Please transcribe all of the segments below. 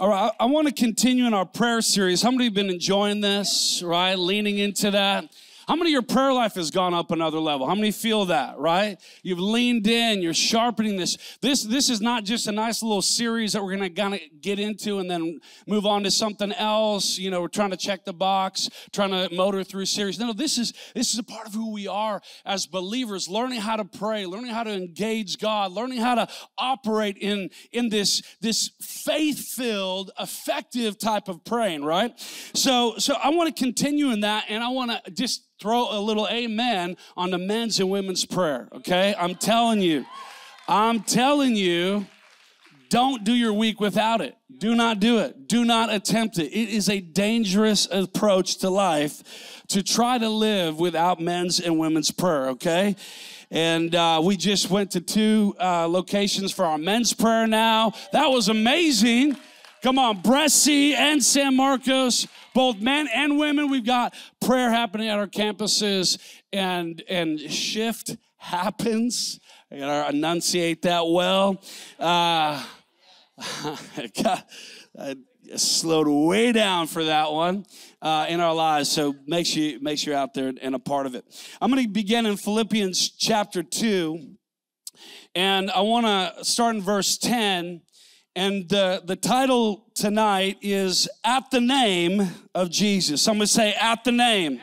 All right, I want to continue in our prayer series. How many have been enjoying this, right? Leaning into that. How many your prayer life has gone up another level? How many feel that, right? You've leaned in, you're sharpening this. This this is not just a nice little series that we're gonna kind of get into and then move on to something else. You know, we're trying to check the box, trying to motor through series. No, this is this is a part of who we are as believers, learning how to pray, learning how to engage God, learning how to operate in, in this, this faith-filled, effective type of praying, right? So so I want to continue in that and I want to just throw a little amen on the men's and women's prayer, okay? I'm telling you, I'm telling you, don't do your week without it. Do not do it. Do not attempt it. It is a dangerous approach to life to try to live without men's and women's prayer, okay? And uh, we just went to two uh, locations for our men's prayer now. That was amazing. Come on, Bressi and San Marcos, both men and women. We've got prayer happening at our campuses, and and shift happens. I gotta enunciate that well. Uh, got, I slowed way down for that one uh, in our lives. So make sure make sure you're out there and a part of it. I'm going to begin in Philippians chapter two, and I want to start in verse ten. And the, the title tonight is At the Name of Jesus. Someone say, At the Name.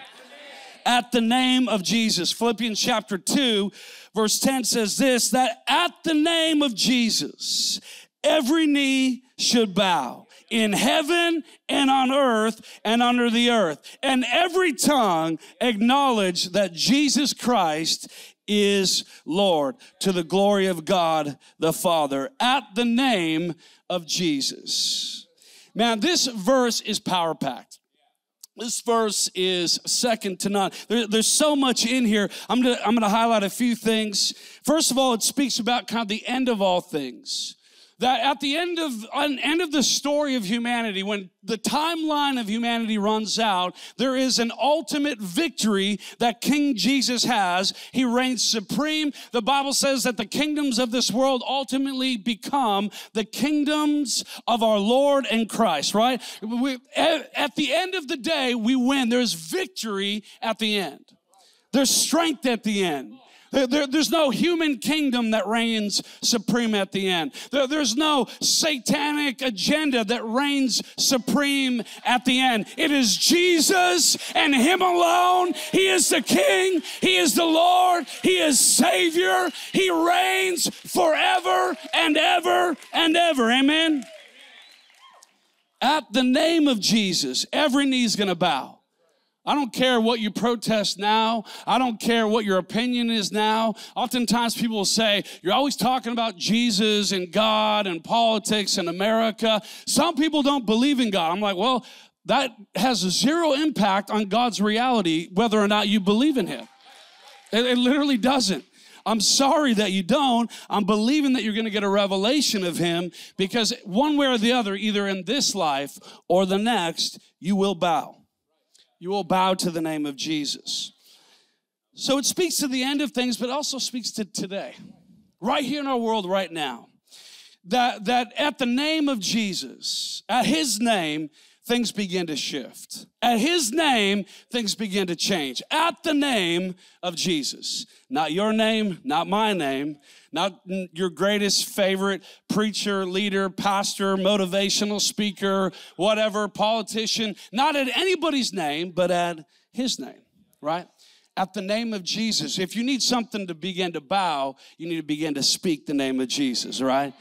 At the name of Jesus. Philippians chapter 2, verse 10 says this that at the name of Jesus, every knee should bow in heaven and on earth and under the earth, and every tongue acknowledge that Jesus Christ is Lord to the glory of God the Father at the name of Jesus. Man, this verse is power packed. This verse is second to none. There, there's so much in here. I'm gonna, I'm gonna highlight a few things. First of all, it speaks about kind of the end of all things that at the end of an end of the story of humanity when the timeline of humanity runs out there is an ultimate victory that king jesus has. He reigns supreme. The bible says that the kingdoms of this world ultimately become the kingdoms of our lord and christ right? We, at the end of the day we win. There's victory at the end. There's strength at the end there, there's no human kingdom that reigns supreme at the end. There, there's no satanic agenda that reigns supreme at the end. It is Jesus and Him alone. He is the King, He is the Lord, He is Savior. He reigns forever and ever and ever. Amen. At the name of Jesus, every knee is going to bow. I don't care what you protest now. I don't care what your opinion is now. Oftentimes people will say, You're always talking about Jesus and God and politics and America. Some people don't believe in God. I'm like, Well, that has zero impact on God's reality, whether or not you believe in Him. It, it literally doesn't. I'm sorry that you don't. I'm believing that you're going to get a revelation of Him because one way or the other, either in this life or the next, you will bow you will bow to the name of Jesus. So it speaks to the end of things, but also speaks to today, right here in our world right now. That, that at the name of Jesus, at his name, things begin to shift. At his name, things begin to change. At the name of Jesus. Not your name, not my name, not your greatest favorite preacher, leader, pastor, motivational speaker, whatever, politician, not at anybody's name, but at his name, right? At the name of Jesus. If you need something to begin to bow, you need to begin to speak the name of Jesus, right?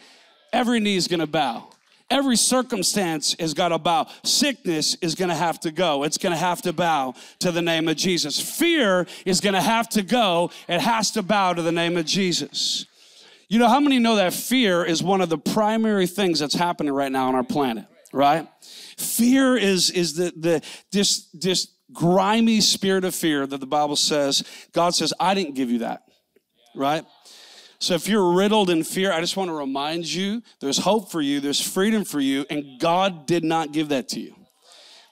Every knee is gonna bow. Every circumstance has got to bow. Sickness is going to have to go. It's going to have to bow to the name of Jesus. Fear is going to have to go. It has to bow to the name of Jesus. You know, how many know that fear is one of the primary things that's happening right now on our planet, right? Fear is, is the, the, this, this grimy spirit of fear that the Bible says, God says, I didn't give you that, right? So if you're riddled in fear, I just want to remind you there's hope for you, there's freedom for you, and God did not give that to you.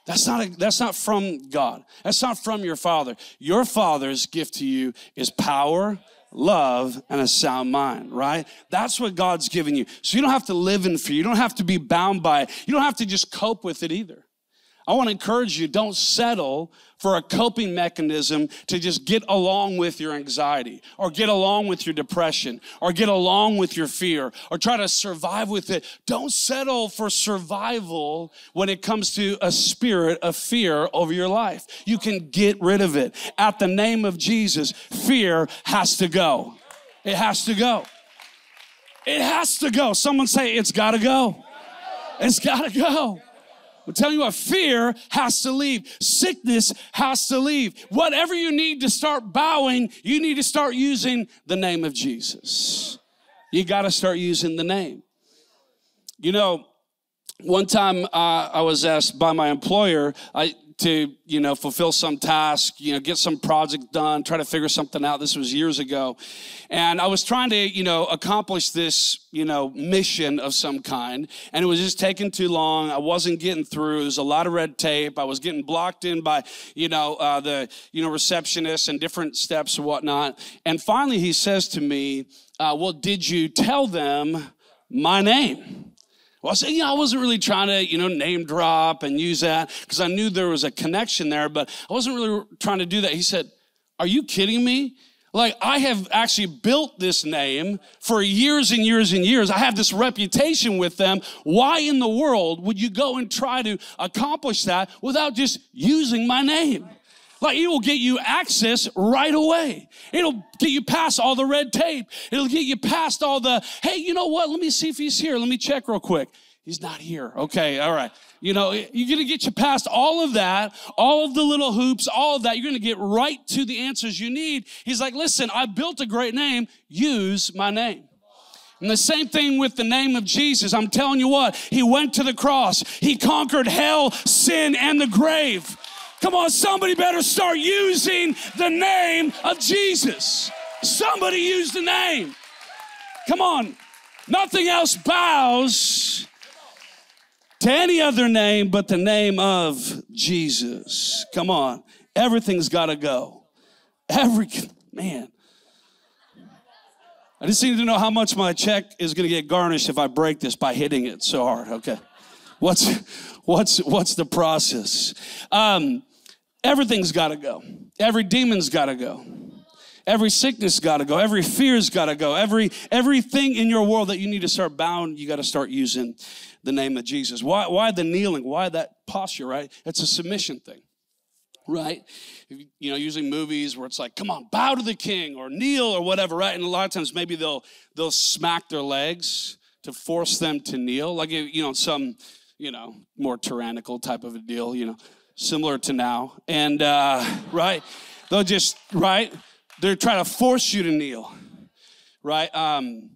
That's not, a, that's not from God. That's not from your father. Your father's gift to you is power, love, and a sound mind, right? That's what God's given you. So you don't have to live in fear. You don't have to be bound by it. You don't have to just cope with it either. I want to encourage you don't settle for a coping mechanism to just get along with your anxiety or get along with your depression or get along with your fear or try to survive with it. Don't settle for survival when it comes to a spirit of fear over your life. You can get rid of it. At the name of Jesus, fear has to go. It has to go. It has to go. Someone say, It's got to go. It's got to go. I'm telling you what, fear has to leave. Sickness has to leave. Whatever you need to start bowing, you need to start using the name of Jesus. You got to start using the name. You know, one time uh, I was asked by my employer, I, to you know fulfill some task you know get some project done try to figure something out. This was years ago. And i was trying to you know accomplish this you know mission of some kind. And it was just taking too long. I wasn't getting through. There's a lot of red tape. I was getting blocked in by you know uh, the you know receptionist and different steps and whatnot. And finally he says to me uh, well did you tell them my name well, I said, yeah, I wasn't really trying to, you know, name drop and use that because I knew there was a connection there, but I wasn't really trying to do that. He said, Are you kidding me? Like, I have actually built this name for years and years and years. I have this reputation with them. Why in the world would you go and try to accomplish that without just using my name? Like it will get you access right away. It'll get you past all the red tape. It'll get you past all the, hey, you know what? Let me see if he's here. Let me check real quick. He's not here. Okay, all right. You know, you're gonna get you past all of that, all of the little hoops, all of that. You're gonna get right to the answers you need. He's like, listen, I built a great name. Use my name. And the same thing with the name of Jesus. I'm telling you what, he went to the cross, he conquered hell, sin, and the grave. Come on, somebody better start using the name of Jesus. Somebody use the name. Come on. Nothing else bows to any other name but the name of Jesus. Come on. Everything's got to go. Every, man. I just need to know how much my check is going to get garnished if I break this by hitting it so hard. Okay. What's, what's, what's the process? Um, Everything's got to go. Every demon's got to go. Every sickness got to go. Every fear's got to go. Every everything in your world that you need to start bound, you got to start using the name of Jesus. Why, why the kneeling? Why that posture, right? It's a submission thing, right? You know, using movies where it's like, come on, bow to the king or kneel or whatever, right? And a lot of times maybe they'll they'll smack their legs to force them to kneel, like you know, some you know more tyrannical type of a deal, you know similar to now. And, uh, right? They'll just, right? They're trying to force you to kneel, right? Um,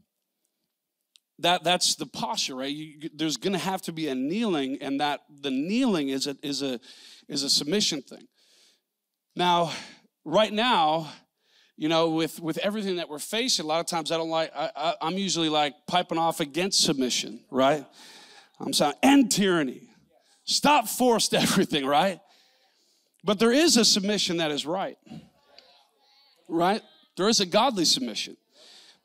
that that's the posture, right? You, there's going to have to be a kneeling, and that the kneeling is a is a is a submission thing. Now, right now, you know, with with everything that we're facing, a lot of times I don't like. I, am usually like piping off against submission, right? I'm saying and tyranny, Stop forced everything, right? But there is a submission that is right. Right? There is a godly submission.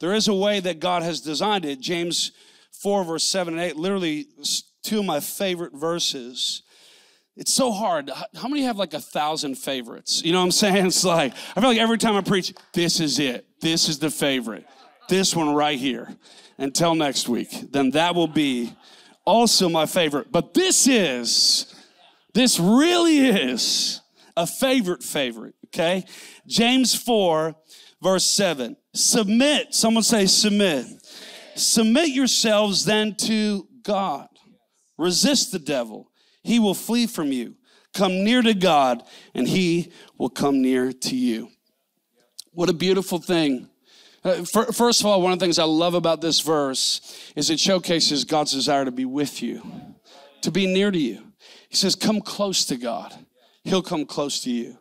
There is a way that God has designed it. James 4, verse 7 and 8, literally two of my favorite verses. It's so hard. How many have like a thousand favorites? You know what I'm saying? It's like, I feel like every time I preach, this is it. This is the favorite. This one right here. Until next week, then that will be also my favorite. But this is, this really is a favorite favorite, okay? James 4, verse 7. Submit, someone say submit. Submit yourselves then to God. Resist the devil, he will flee from you. Come near to God, and he will come near to you. What a beautiful thing uh, first of all, one of the things I love about this verse is it showcases God's desire to be with you, to be near to you. He says, Come close to God, He'll come close to you.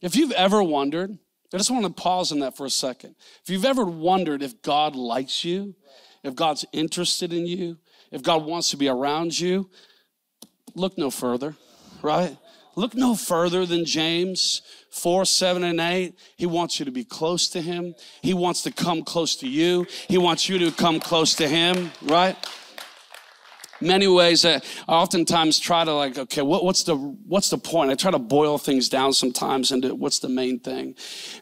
If you've ever wondered, I just want to pause on that for a second. If you've ever wondered if God likes you, if God's interested in you, if God wants to be around you, look no further, right? Look no further than James 4, 7, and 8. He wants you to be close to him. He wants to come close to you. He wants you to come close to him, right? many ways that I oftentimes try to like, okay, what, what's the what's the point? I try to boil things down sometimes into what's the main thing.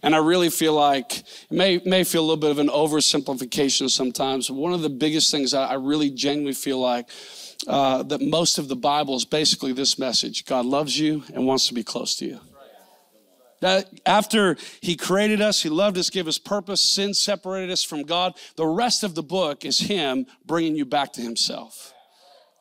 And I really feel like it may may feel a little bit of an oversimplification sometimes. One of the biggest things I, I really genuinely feel like uh, that most of the Bible is basically this message: God loves you and wants to be close to you. That after he created us, he loved us, gave us purpose, sin separated us from God. The rest of the book is him bringing you back to himself.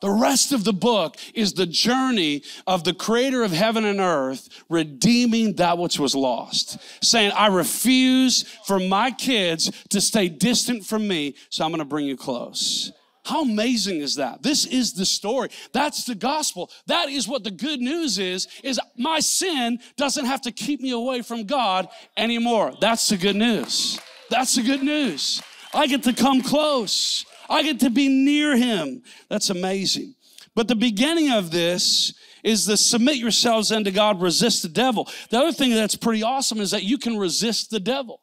The rest of the book is the journey of the creator of heaven and earth redeeming that which was lost. Saying, I refuse for my kids to stay distant from me, so I'm gonna bring you close. How amazing is that? This is the story. That's the gospel. That is what the good news is, is my sin doesn't have to keep me away from God anymore. That's the good news. That's the good news. I get to come close. I get to be near him. That's amazing. But the beginning of this is the submit yourselves unto God, resist the devil. The other thing that's pretty awesome is that you can resist the devil.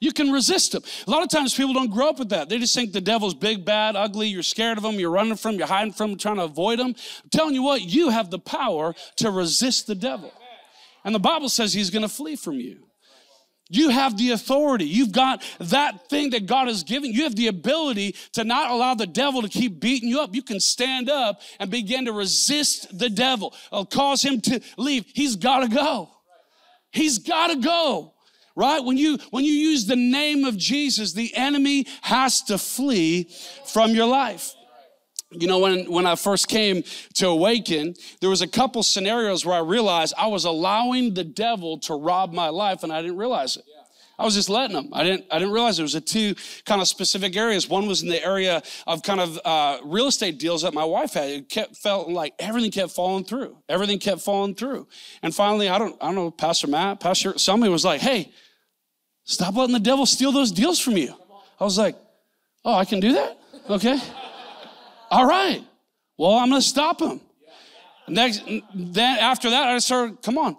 You can resist him. A lot of times people don't grow up with that. They just think the devil's big, bad, ugly. You're scared of him. You're running from him. You're hiding from him, trying to avoid him. I'm telling you what, you have the power to resist the devil. And the Bible says he's going to flee from you. You have the authority. You've got that thing that God has given. You have the ability to not allow the devil to keep beating you up. You can stand up and begin to resist the devil. I'll cause him to leave. He's got to go. He's got to go. Right? When you when you use the name of Jesus, the enemy has to flee from your life. You know, when, when I first came to Awaken, there was a couple scenarios where I realized I was allowing the devil to rob my life and I didn't realize it. I was just letting him. I didn't, I didn't realize there was a two kind of specific areas. One was in the area of kind of uh, real estate deals that my wife had. It kept felt like everything kept falling through. Everything kept falling through. And finally, I don't, I don't know, Pastor Matt, Pastor, somebody was like, hey, stop letting the devil steal those deals from you. I was like, oh, I can do that? Okay. All right. Well, I'm going to stop him. Next, then after that, I started, come on.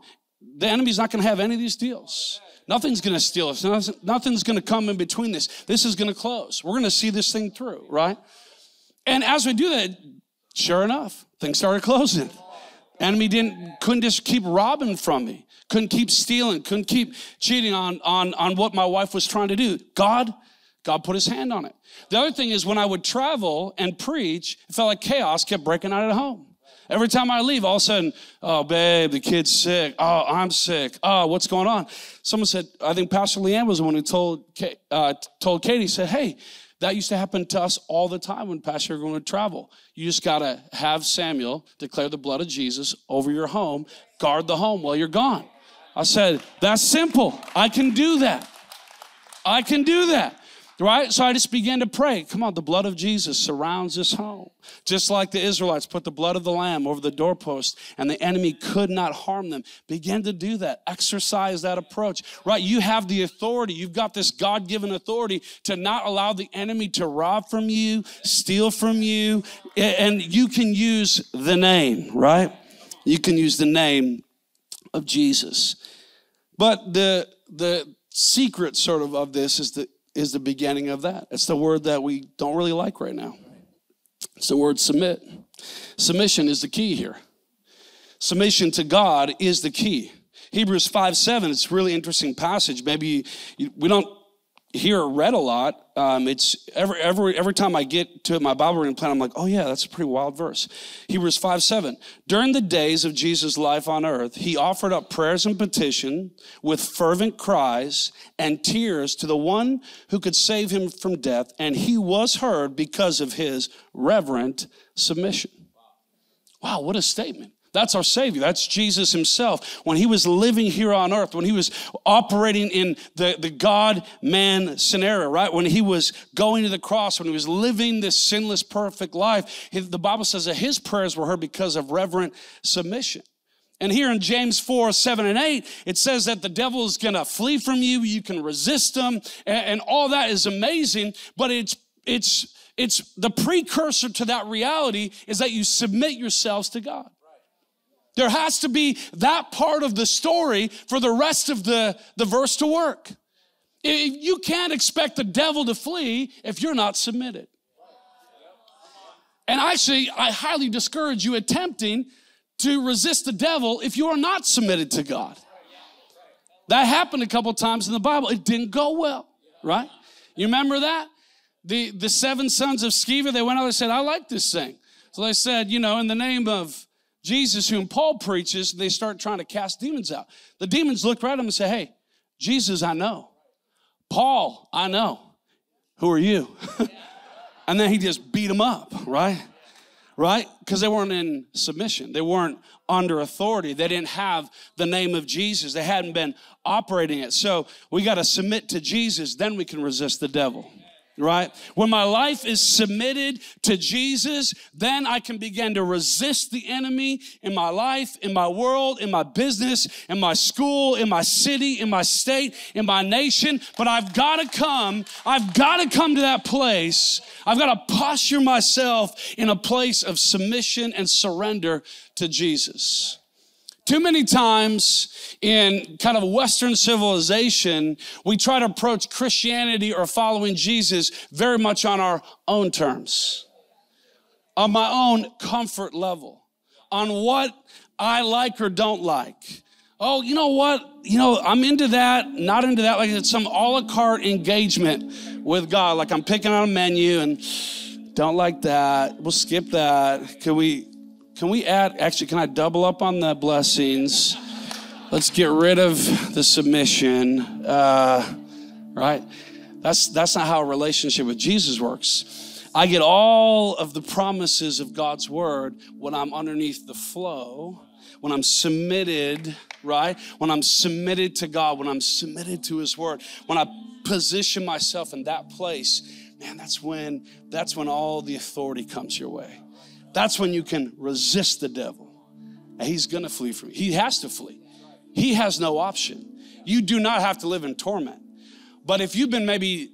The enemy's not going to have any of these deals. Nothing's going to steal us. Nothing's going to come in between this. This is going to close. We're going to see this thing through, right? And as we do that, sure enough, things started closing. Enemy didn't couldn't just keep robbing from me. Couldn't keep stealing. Couldn't keep cheating on on on what my wife was trying to do. God God put his hand on it. The other thing is when I would travel and preach, it felt like chaos kept breaking out at home. Every time I leave, all of a sudden, oh, babe, the kid's sick. Oh, I'm sick. Oh, what's going on? Someone said, I think Pastor Leanne was the one who told, uh, told Katie, said, hey, that used to happen to us all the time when Pastor going to travel. You just got to have Samuel declare the blood of Jesus over your home, guard the home while you're gone. I said, that's simple. I can do that. I can do that. Right? So I just began to pray. Come on, the blood of Jesus surrounds this home. Just like the Israelites put the blood of the Lamb over the doorpost and the enemy could not harm them. Begin to do that. Exercise that approach. Right? You have the authority. You've got this God given authority to not allow the enemy to rob from you, steal from you, and you can use the name, right? You can use the name of Jesus. But the, the, secret sort of of this is that is the beginning of that. It's the word that we don't really like right now. It's the word submit. Submission is the key here. Submission to God is the key. Hebrews 5 7, it's a really interesting passage. Maybe we don't hear it read a lot. Um, it's every, every, every time I get to my Bible reading plan, I'm like, oh yeah, that's a pretty wild verse. Hebrews 5 7. During the days of Jesus' life on earth, he offered up prayers and petition with fervent cries and tears to the one who could save him from death, and he was heard because of his reverent submission. Wow, what a statement. That's our Savior. That's Jesus Himself. When He was living here on earth, when He was operating in the, the God man scenario, right? When He was going to the cross, when He was living this sinless, perfect life, the Bible says that His prayers were heard because of reverent submission. And here in James 4, 7, and 8, it says that the devil is gonna flee from you, you can resist him, and, and all that is amazing, but it's it's it's the precursor to that reality is that you submit yourselves to God. There has to be that part of the story for the rest of the, the verse to work. You can't expect the devil to flee if you're not submitted. And actually, I highly discourage you attempting to resist the devil if you are not submitted to God. That happened a couple times in the Bible. It didn't go well, right? You remember that? The, the seven sons of Sceva, they went out and said, I like this thing. So they said, you know, in the name of Jesus, whom Paul preaches, they start trying to cast demons out. The demons look right at him and say, Hey, Jesus, I know. Paul, I know. Who are you? and then he just beat them up, right? Right? Because they weren't in submission. They weren't under authority. They didn't have the name of Jesus. They hadn't been operating it. So we got to submit to Jesus, then we can resist the devil right? When my life is submitted to Jesus, then I can begin to resist the enemy in my life, in my world, in my business, in my school, in my city, in my state, in my nation. But I've got to come, I've got to come to that place. I've got to posture myself in a place of submission and surrender to Jesus. Too many times in kind of Western civilization, we try to approach Christianity or following Jesus very much on our own terms, on my own comfort level, on what I like or don't like. Oh, you know what? You know, I'm into that, not into that. Like it's some a la carte engagement with God. Like I'm picking on a menu and don't like that. We'll skip that. Can we can we add, actually, can I double up on the blessings? Let's get rid of the submission, uh, right? That's, that's not how a relationship with Jesus works. I get all of the promises of God's word when I'm underneath the flow, when I'm submitted, right? When I'm submitted to God, when I'm submitted to his word, when I position myself in that place, man, that's when that's when all the authority comes your way. That's when you can resist the devil. And he's gonna flee from you. He has to flee. He has no option. You do not have to live in torment. But if you've been maybe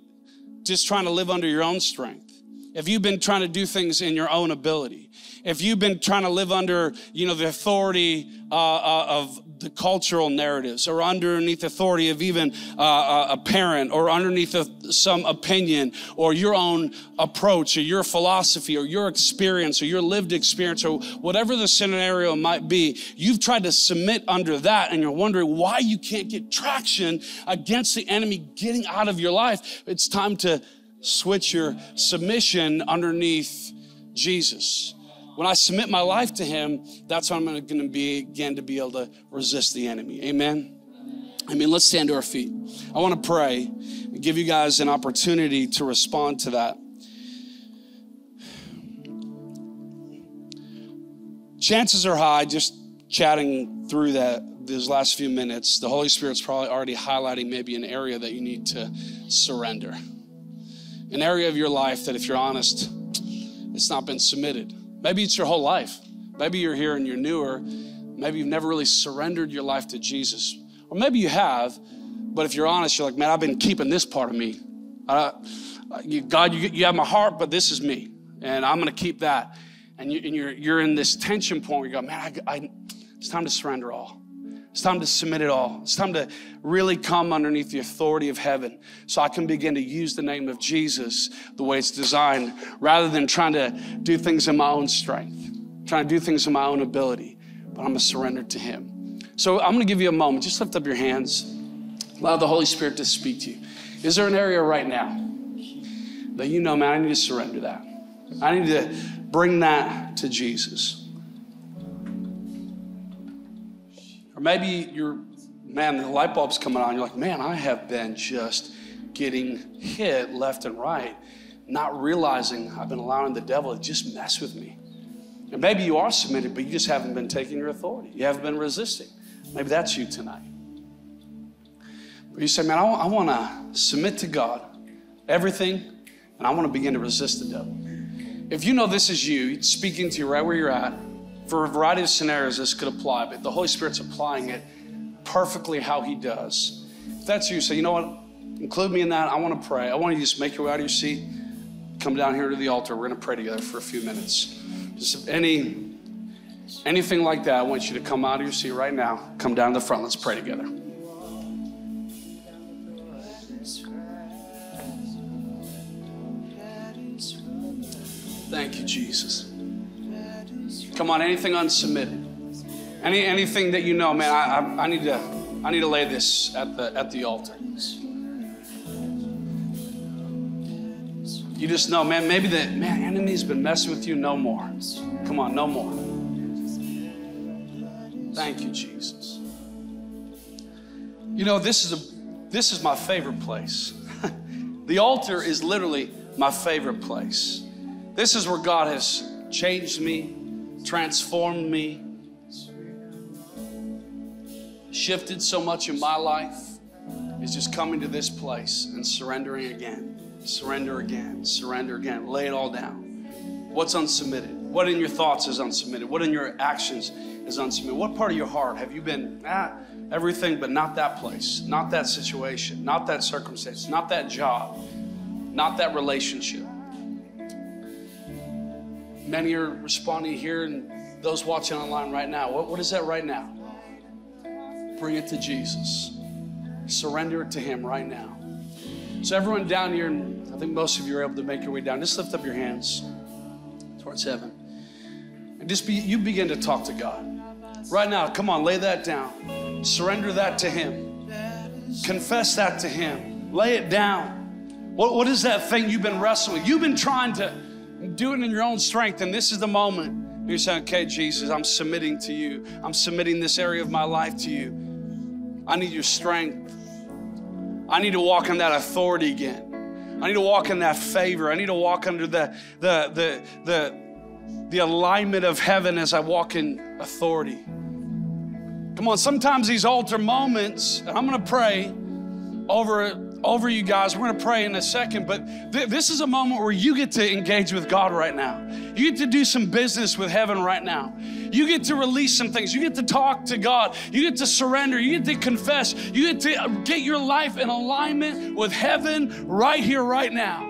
just trying to live under your own strength, if you've been trying to do things in your own ability, if you've been trying to live under, you know, the authority uh, uh, of the cultural narratives or underneath authority of even uh, a parent or underneath some opinion or your own approach or your philosophy or your experience or your lived experience or whatever the scenario might be, you've tried to submit under that and you're wondering why you can't get traction against the enemy getting out of your life. It's time to switch your submission underneath Jesus. When I submit my life to Him, that's when I'm going to be begin to be able to resist the enemy. Amen. I mean, let's stand to our feet. I want to pray and give you guys an opportunity to respond to that. Chances are high, just chatting through that these last few minutes, the Holy Spirit's probably already highlighting maybe an area that you need to surrender. An area of your life that, if you're honest, it's not been submitted. Maybe it's your whole life. Maybe you're here and you're newer. Maybe you've never really surrendered your life to Jesus. Or maybe you have, but if you're honest, you're like, man, I've been keeping this part of me. You, God, you, you have my heart, but this is me. And I'm going to keep that. And, you, and you're, you're in this tension point where you go, man, I, I, it's time to surrender all. It's time to submit it all. It's time to really come underneath the authority of heaven so I can begin to use the name of Jesus the way it's designed rather than trying to do things in my own strength, trying to do things in my own ability. But I'm going to surrender to Him. So I'm going to give you a moment. Just lift up your hands. Allow the Holy Spirit to speak to you. Is there an area right now that you know, man, I need to surrender that? I need to bring that to Jesus. Or maybe you're, man, the light bulb's coming on. You're like, man, I have been just getting hit left and right, not realizing I've been allowing the devil to just mess with me. And maybe you are submitted, but you just haven't been taking your authority. You haven't been resisting. Maybe that's you tonight. But you say, man, I, I want to submit to God, everything, and I want to begin to resist the devil. If you know this is you, speaking to you right where you're at, for a variety of scenarios, this could apply, but the Holy Spirit's applying it perfectly how He does. If that's you, say, you know what? Include me in that. I want to pray. I want you to just make your way out of your seat, come down here to the altar. We're going to pray together for a few minutes. Just if any Anything like that, I want you to come out of your seat right now. Come down to the front. Let's pray together. Thank you, Jesus. Come on, anything unsubmitted, any anything that you know, man. I, I, I need to I need to lay this at the at the altar. You just know, man. Maybe the man enemy's been messing with you. No more. Come on, no more. Thank you, Jesus. You know, this is a this is my favorite place. the altar is literally my favorite place. This is where God has changed me, transformed me, shifted so much in my life. Is just coming to this place and surrendering again, surrender again, surrender again, lay it all down. What's unsubmitted? What in your thoughts is unsubmitted? What in your actions is unsubmitted? What part of your heart have you been, ah, everything but not that place, not that situation, not that circumstance, not that job, not that relationship? Many are responding here and those watching online right now. What, what is that right now? Bring it to Jesus. Surrender it to Him right now. So, everyone down here, and I think most of you are able to make your way down, just lift up your hands towards heaven. And just be, you begin to talk to God. Right now, come on, lay that down. Surrender that to Him. Confess that to Him. Lay it down. What, what is that thing you've been wrestling? You've been trying to do it in your own strength, and this is the moment you're saying, Okay, Jesus, I'm submitting to you. I'm submitting this area of my life to you. I need your strength. I need to walk in that authority again. I need to walk in that favor. I need to walk under the, the, the, the, the alignment of heaven as I walk in authority. Come on, sometimes these altar moments, and I'm going to pray over over you guys. We're going to pray in a second, but th- this is a moment where you get to engage with God right now. You get to do some business with heaven right now. You get to release some things. You get to talk to God. You get to surrender. You get to confess. You get to uh, get your life in alignment with heaven right here, right now.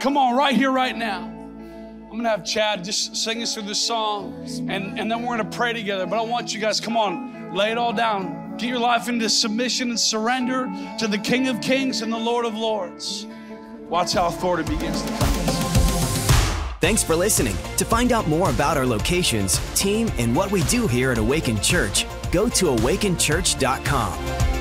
Come on, right here, right now. I'm gonna have Chad just sing us through this song, and, and then we're gonna pray together. But I want you guys, come on, lay it all down. Get your life into submission and surrender to the King of Kings and the Lord of Lords. Watch how authority begins to come. Thanks for listening. To find out more about our locations, team, and what we do here at Awaken Church, go to awakenchurch.com.